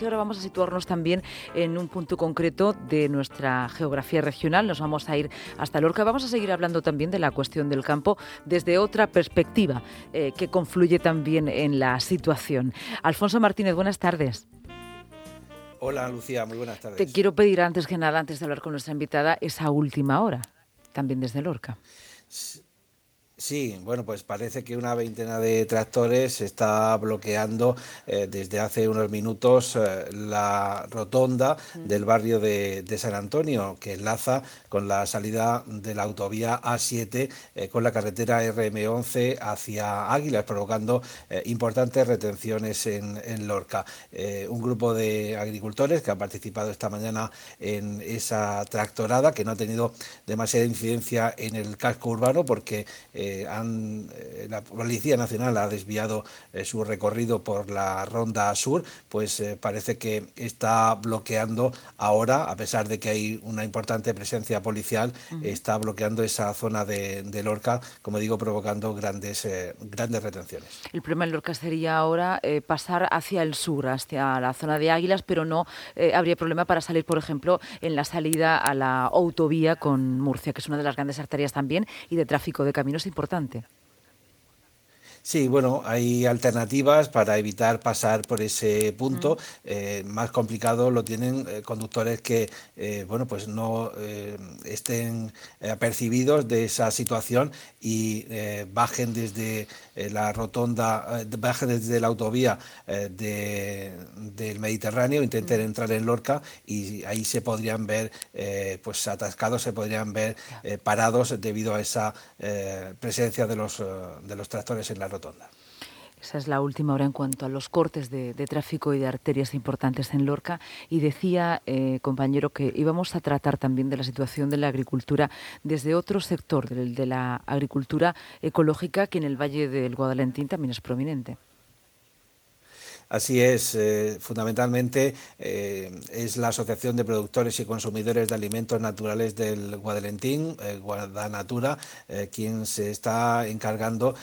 Y ahora vamos a situarnos también en un punto concreto de nuestra geografía regional. Nos vamos a ir hasta Lorca. Vamos a seguir hablando también de la cuestión del campo desde otra perspectiva eh, que confluye también en la situación. Alfonso Martínez, buenas tardes. Hola Lucía, muy buenas tardes. Te quiero pedir antes que nada, antes de hablar con nuestra invitada, esa última hora, también desde Lorca. Sí, bueno, pues parece que una veintena de tractores está bloqueando eh, desde hace unos minutos eh, la rotonda del barrio de, San Antonio, que enlaza con la salida de la autovía A7 eh, con la carretera RM11 hacia Águilas, provocando importantes retenciones en, en Lorca. un grupo de agricultores que han participado esta mañana en esa tractorada, que no ha tenido demasiada incidencia en el casco urbano porque han, eh, la Policía Nacional ha desviado eh, su recorrido por la ronda sur, pues eh, parece que está bloqueando ahora, a pesar de que hay una importante presencia policial, está bloqueando esa zona de, Lorca, como digo, provocando grandes, grandes retenciones. El problema en Lorca sería ahora pasar hacia el sur, hacia la zona de Águilas, pero no habría problema para salir, por ejemplo, en la salida a la autovía con Murcia, que es una de las grandes arterias también y de tráfico de caminos importante. Sí, bueno, hay alternativas para evitar pasar por ese punto. Eh, más complicado lo tienen eh, conductores que, eh, bueno, pues no estén apercibidos de esa situación y bajen desde la rotonda, bajen desde la autovía del Mediterráneo, intenten entrar en Lorca y ahí se podrían ver, pues atascados, se podrían ver parados debido a esa presencia de los, de los tractores en la rotonda. Esa es la última hora en cuanto a los cortes de, tráfico y de arterias importantes en Lorca. Y decía, eh, compañero, que íbamos a tratar también de la situación de la agricultura desde otro sector, del de la agricultura ecológica, que en el Valle del Guadalentín también es prominente. Así es, eh, fundamentalmente eh, es la Asociación de Productores y Consumidores de Alimentos Naturales del Guadalentín, eh, Guadanatura, quien se está encargando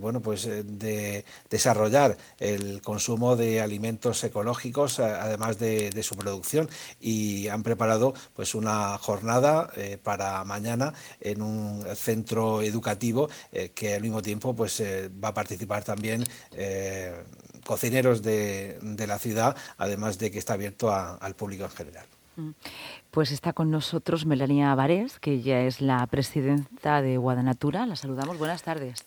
bueno, pues, de desarrollar el consumo de alimentos ecológicos, además de, su producción, y han preparado pues, una jornada para mañana en un centro educativo que al mismo tiempo pues, va a participar también cocineros de, la ciudad, además de que está abierto al público en general. Mm. Pues está con nosotros Melania Varés, que ya es la presidenta de Guadanatura. La saludamos. Buenas tardes.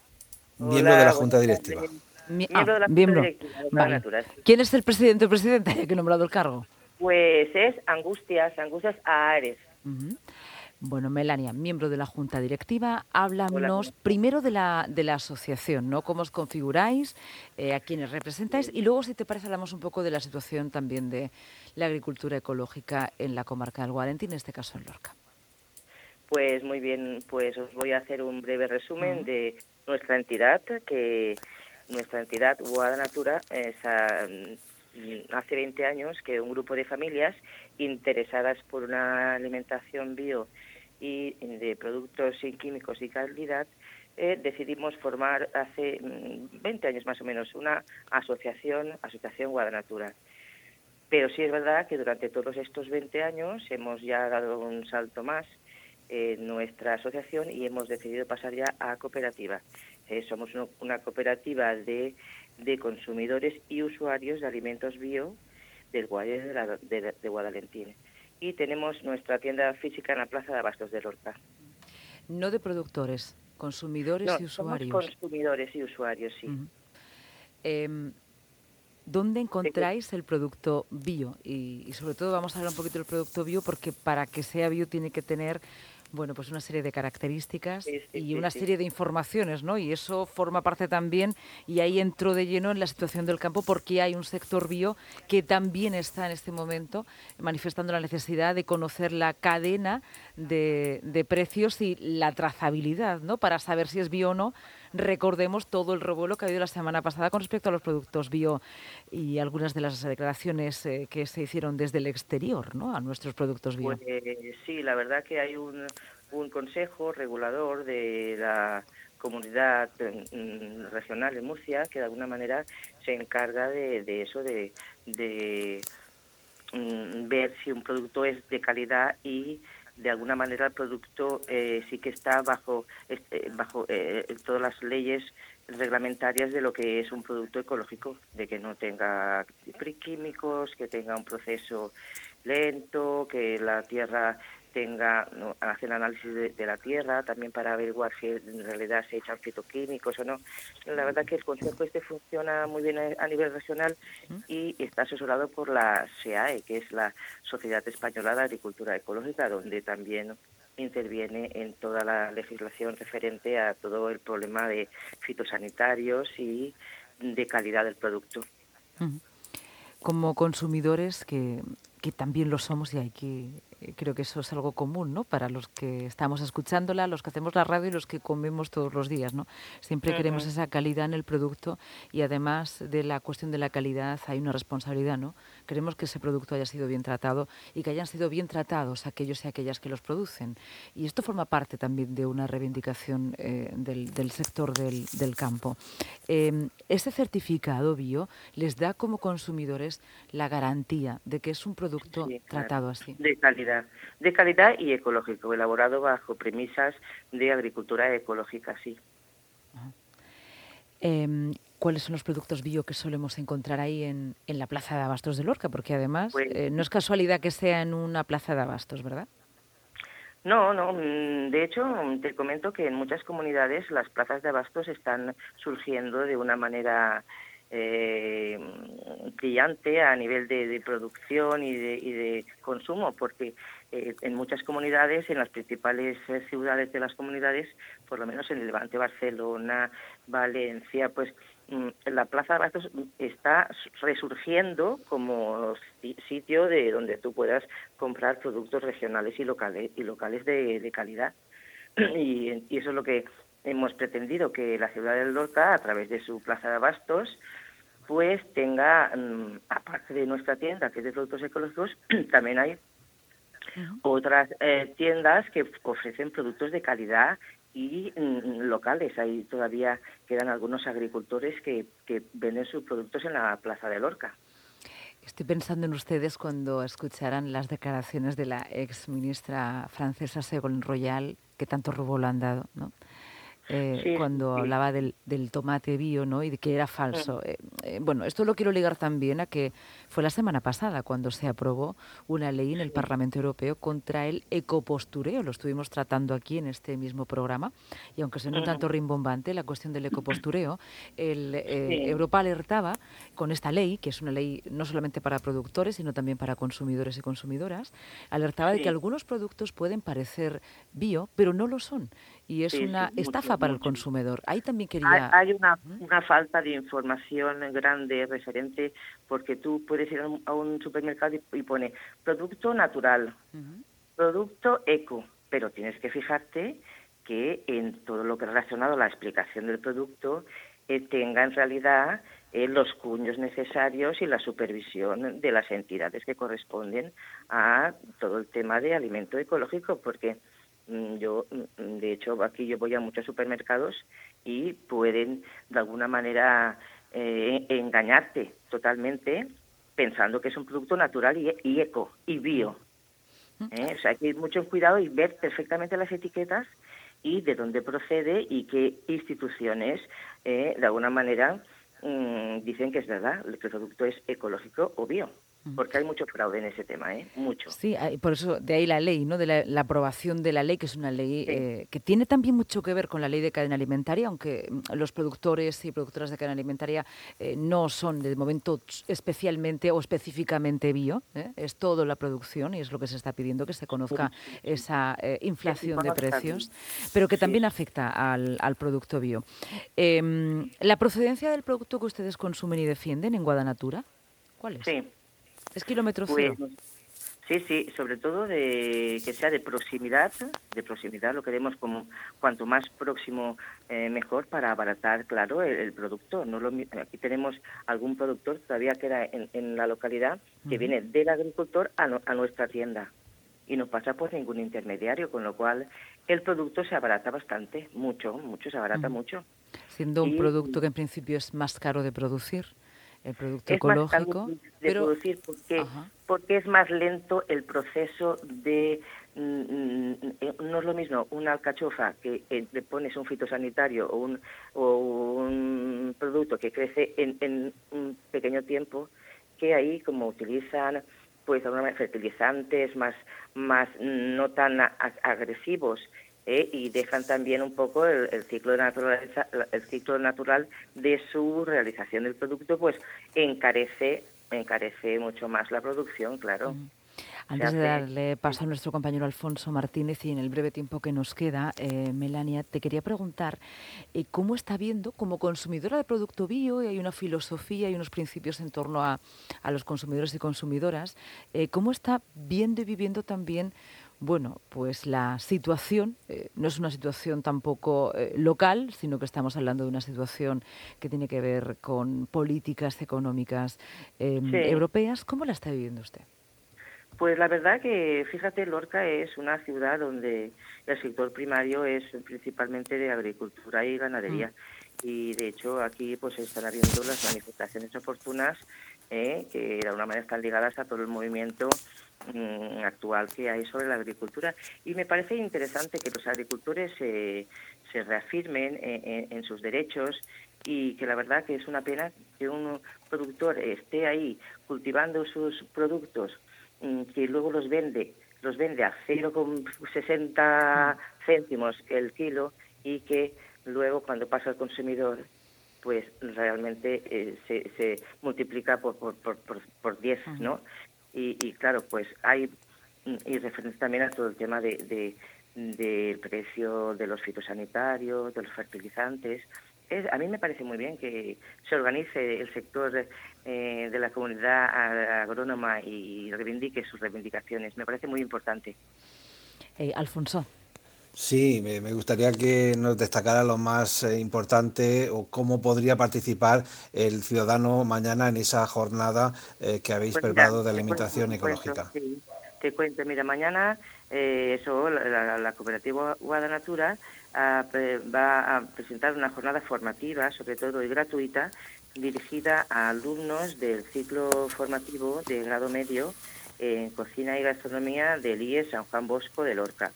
miembro de la Junta Directiva. miembro de la Junta Directiva de Guadanatura. ¿Quién es el presidente o presidenta que ha nombrado el cargo? Pues es Angustias, Angustias Ares. Bueno, Melania, miembro de la Junta Directiva, háblanos primero de la, de la asociación, ¿no? ¿Cómo os configuráis, eh, a quienes representáis? Y luego, si te parece, hablamos un poco de la situación también de la agricultura ecológica en la comarca del Guarentín, en este caso en Lorca. Pues muy bien, pues os voy a hacer un breve resumen de nuestra entidad, que nuestra entidad Guadanatura es mm, hace 20 años que un grupo de familias interesadas por una alimentación bio y de productos sin químicos y calidad, eh, decidimos formar hace 20 mm, años más o menos una asociación, Asociación Guadanatura. Pero sí es verdad que durante todos estos 20 años hemos ya dado un salto más en nuestra asociación y hemos decidido pasar ya a cooperativa. Eh, somos una cooperativa de, de consumidores y usuarios de alimentos bio del Valle de, de Guadalentín y tenemos nuestra tienda física en la Plaza de Abastos de Lorca. No de productores, consumidores y usuarios. Somos consumidores y usuarios, sí. Em, ¿Dónde encontráis el producto bio? Y, y, sobre todo vamos a hablar un poquito del producto bio porque para que sea bio tiene que tener bueno, pues una serie de características y una serie de informaciones, ¿no? Y eso forma parte también, y ahí entró de lleno en la situación del campo, porque hay un sector bio que también está en este momento manifestando la necesidad de conocer la cadena de, de precios y la trazabilidad, ¿no? Para saber si es bio o no recordemos todo el revuelo que ha habido la semana pasada con respecto a los productos bio y algunas de las declaraciones eh, que se hicieron desde el exterior ¿no? a nuestros productos bio. Pues, sí, la verdad que hay un, consejo regulador de la comunidad mm, regional de Murcia que de alguna manera se encarga de, eso, de, de mm, ver si un producto es de calidad y de alguna manera el producto eh, sí que está bajo este, bajo eh, todas las leyes reglamentarias de lo que es un producto ecológico, de que no tenga químicos, que tenga un proceso lento, que la tierra tenga, no, hacen análisis de, la tierra también para averiguar si en realidad se echan fitoquímicos o no. La verdad que el consejo este funciona muy bien a, nivel regional y está asesorado por la SEAE, que es la Sociedad Española de Agricultura Ecológica, donde también interviene en toda la legislación referente a todo el problema de fitosanitarios y de calidad del producto. Como consumidores, que, que también lo somos y hay que creo que eso es algo común, ¿no? Para los que estamos escuchándola, los que hacemos la radio y los que comemos todos los días, ¿no? Siempre queremos esa calidad en el producto y además de la cuestión de la calidad hay una responsabilidad, ¿no? Queremos que ese producto haya sido bien tratado y que hayan sido bien tratados aquellos y aquellas que los producen. Y esto forma parte también de una reivindicación eh, del, sector del, campo. Eh, este certificado bio les da como consumidores la garantía de que es un producto tratado así. De calidad de calidad y ecológico, elaborado bajo premisas de agricultura ecológica, sí. Em, ¿Cuáles son los productos bio que solemos encontrar ahí en, en la Plaza de Abastos de Lorca? Porque además pues eh, no es casualidad que sea en una Plaza de Abastos, ¿verdad? No, no. Mm, de hecho, te comento que en muchas comunidades las plazas de abastos están surgiendo de una manera eh, brillante a nivel de, producción y de, y de, consumo, porque eh, en muchas comunidades, en las principales eh, ciudades de las comunidades, por lo menos en el Levante, Barcelona, Valencia, pues mm, la Plaza de Bastos está resurgiendo como sitio de donde tú puedas comprar productos regionales y locales y locales de, calidad. Y, y, eso es lo que hemos pretendido que la ciudad del Lorca, a través de su plaza de abastos, pues tenga, mm, aparte de nuestra tienda, que es de productos ecológicos, también hay otras eh, tiendas que ofrecen productos de calidad y mm, locales. Ahí todavía quedan algunos agricultores que, que venden sus productos en la Plaza de Lorca. Estoy pensando en ustedes cuando escucharan las declaraciones de la ex ministra francesa Ségolène Royal, que tanto rubo lo han dado, ¿no? Eh, cuando hablaba del, tomate bio ¿no? y de que era falso. Mm. Eh, eh, bueno, esto lo quiero ligar también a que fue la semana pasada cuando se aprobó una ley en el Parlamento Europeo contra el ecopostureo. Lo estuvimos tratando aquí en este mismo programa y aunque se no tanto rimbombante la cuestión del ecopostureo, el, Europa alertaba con esta ley, que es una ley no solamente para productores, sino también para consumidores y consumidoras, alertaba de que algunos productos pueden parecer bio, pero no lo son y es una estafa para el consumidor. Ahí también quería... Hay, una, una, falta de información grande referente porque tú puedes ir a un, supermercado y, pone producto natural, producto eco, pero tienes que fijarte que en todo lo que es relacionado a la explicación del producto eh, tenga en realidad eh, los cuños necesarios y la supervisión de las entidades que corresponden a todo el tema de alimento ecológico, porque yo, mm, de hecho, aquí yo voy a muchos supermercados y pueden de alguna manera eh, engañarte totalmente pensando que es un producto natural y, eco y bio. ¿eh? O sea, hay que ir mucho cuidado y ver perfectamente las etiquetas y de dónde procede y qué instituciones, eh, de alguna manera, mm, dicen que es verdad, que el producto es ecológico o bio. Porque hay mucho fraude en ese tema, ¿eh? Mucho. Sí, por eso de ahí la ley, ¿no? De la, aprobación de la ley, que es una ley eh, que tiene también mucho que ver con la ley de cadena alimentaria, aunque mm, los productores y productoras de cadena alimentaria eh, no son de momento especialmente o específicamente bio, ¿eh? es todo la producción y es lo que se está pidiendo, que se conozca esa inflación de precios, pero que también afecta al, al producto bio. Em, ¿La procedencia del producto que ustedes consumen y defienden en Guadanatura? ¿Cuál es? Sí. Es kilómetro cero. Pues, sí, sí, sobre todo de que sea de proximidad, de proximidad lo queremos como cuanto más próximo eh, mejor para abaratar, claro, el, producto. No lo, aquí tenemos algún productor todavía que era en, la localidad que viene del agricultor a, a nuestra tienda y no pasa por ningún intermediario, con lo cual el producto se abarata bastante, mucho, mucho, se abarata mucho. Siendo un producto que en principio es más caro de producir el producto ecológico. de pero... producir porque, porque es más lento el proceso de mm, mm, no es lo mismo una alcachofa que le pones un fitosanitario o un, o un producto que crece en, en un pequeño tiempo que ahí como utilizan pues fertilizantes más más no tan agresivos ¿eh? y dejan también un poco el, ciclo de naturaleza, el ciclo natural de su realización del producto, pues encarece encarece mucho más la producción, claro. Antes de darle paso a nuestro compañero Alfonso Martínez y en el breve tiempo que nos queda, eh, Melania, te quería preguntar eh, cómo está viendo como consumidora de producto bio, y hay una filosofía y unos principios en torno a, a los consumidores y consumidoras, cómo está viendo y viviendo también bueno, pues la situación eh, no es una situación tampoco eh, local, sino que estamos hablando de una situación que tiene que ver con políticas económicas em, europeas. ¿Cómo la está viviendo usted? Pues la verdad que, fíjate, Lorca es una ciudad donde el sector primario es principalmente de agricultura y ganadería. Mm. Y de hecho aquí pues están habiendo las manifestaciones oportunas eh, que de alguna manera están ligadas a todo el movimiento Mm, actual que hay sobre la agricultura. Y me parece interesante que los agricultores se reafirmen en, sus derechos y que la verdad que es una pena que un productor esté ahí cultivando sus productos mm, que luego los vende los vende a 0,60 céntimos el kilo y que luego cuando pasa al consumidor pues realmente eh, se, se multiplica por, por, por, por 10, ¿no? Y, claro, pues hay, y referente también a todo el tema de, del precio de los fitosanitarios, de los fertilizantes. Es, a mí me parece muy bien que se organice el sector eh, de la comunidad agrónoma y reivindique sus reivindicaciones. Me parece muy importante. Eh, Alfonso. Sí, me, gustaría que nos destacara lo más eh, importante o cómo podría participar el ciudadano mañana en esa jornada eh, que habéis pues preparado de alimentación ecológica. Te cuento, mira, mañana eh, eso, la, cooperativa Guadanatura ah, va a presentar una jornada formativa, sobre todo y gratuita, dirigida a alumnos del ciclo formativo de grado medio en cocina y gastronomía del IE San Juan Bosco de Lorca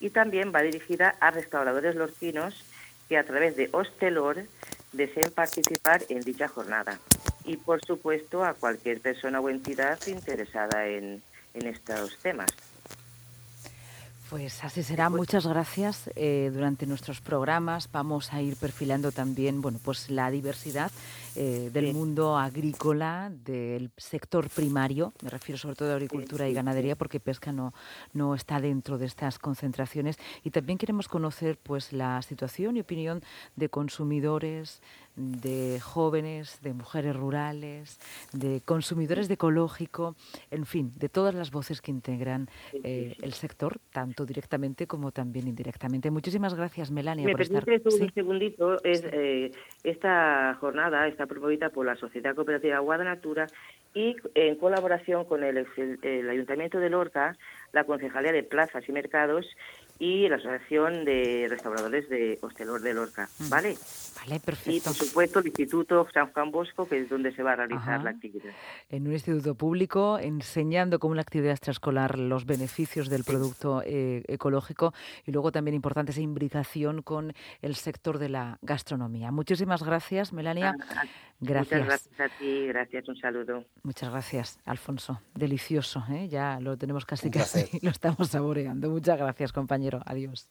y también va dirigida a restauradores lorquinos que a través de Hostelor deseen participar en dicha jornada y por supuesto a cualquier persona o entidad interesada en, en estos temas. Pues así será. Muchas gracias. Eh, durante nuestros programas vamos a ir perfilando también, bueno, pues la diversidad eh, del mundo agrícola, del sector primario. Me refiero sobre todo a agricultura y ganadería, porque pesca no no está dentro de estas concentraciones. Y también queremos conocer, pues, la situación y opinión de consumidores, de jóvenes, de mujeres rurales, de consumidores de ecológico, en fin, de todas las voces que integran eh, el sector, tanto directamente como también indirectamente. Muchísimas gracias, Melania, Me por estar. un segundito. Es, eh, esta jornada está promovida por la Sociedad Cooperativa Guadanatura y en colaboración con el, el Ayuntamiento de Lorca, la Concejalía de Plazas y Mercados y la Asociación de Restauradores de Hostelor de Lorca, ¿vale? Vale, perfecto. Y por supuesto el Instituto San Juan Bosco, que es donde se va a realizar la actividad. En un instituto público, enseñando como una actividad extraescolar los beneficios del producto eh, ecológico y luego también importante esa imbricación con el sector de la gastronomía. Muchísimas gracias, Melania. Ah, ah, gracias. Muchas gracias a ti, gracias, un saludo. Muchas gracias, Alfonso. Delicioso, ¿eh? ya lo tenemos casi casi, lo estamos saboreando. Muchas gracias, compañero. Adiós.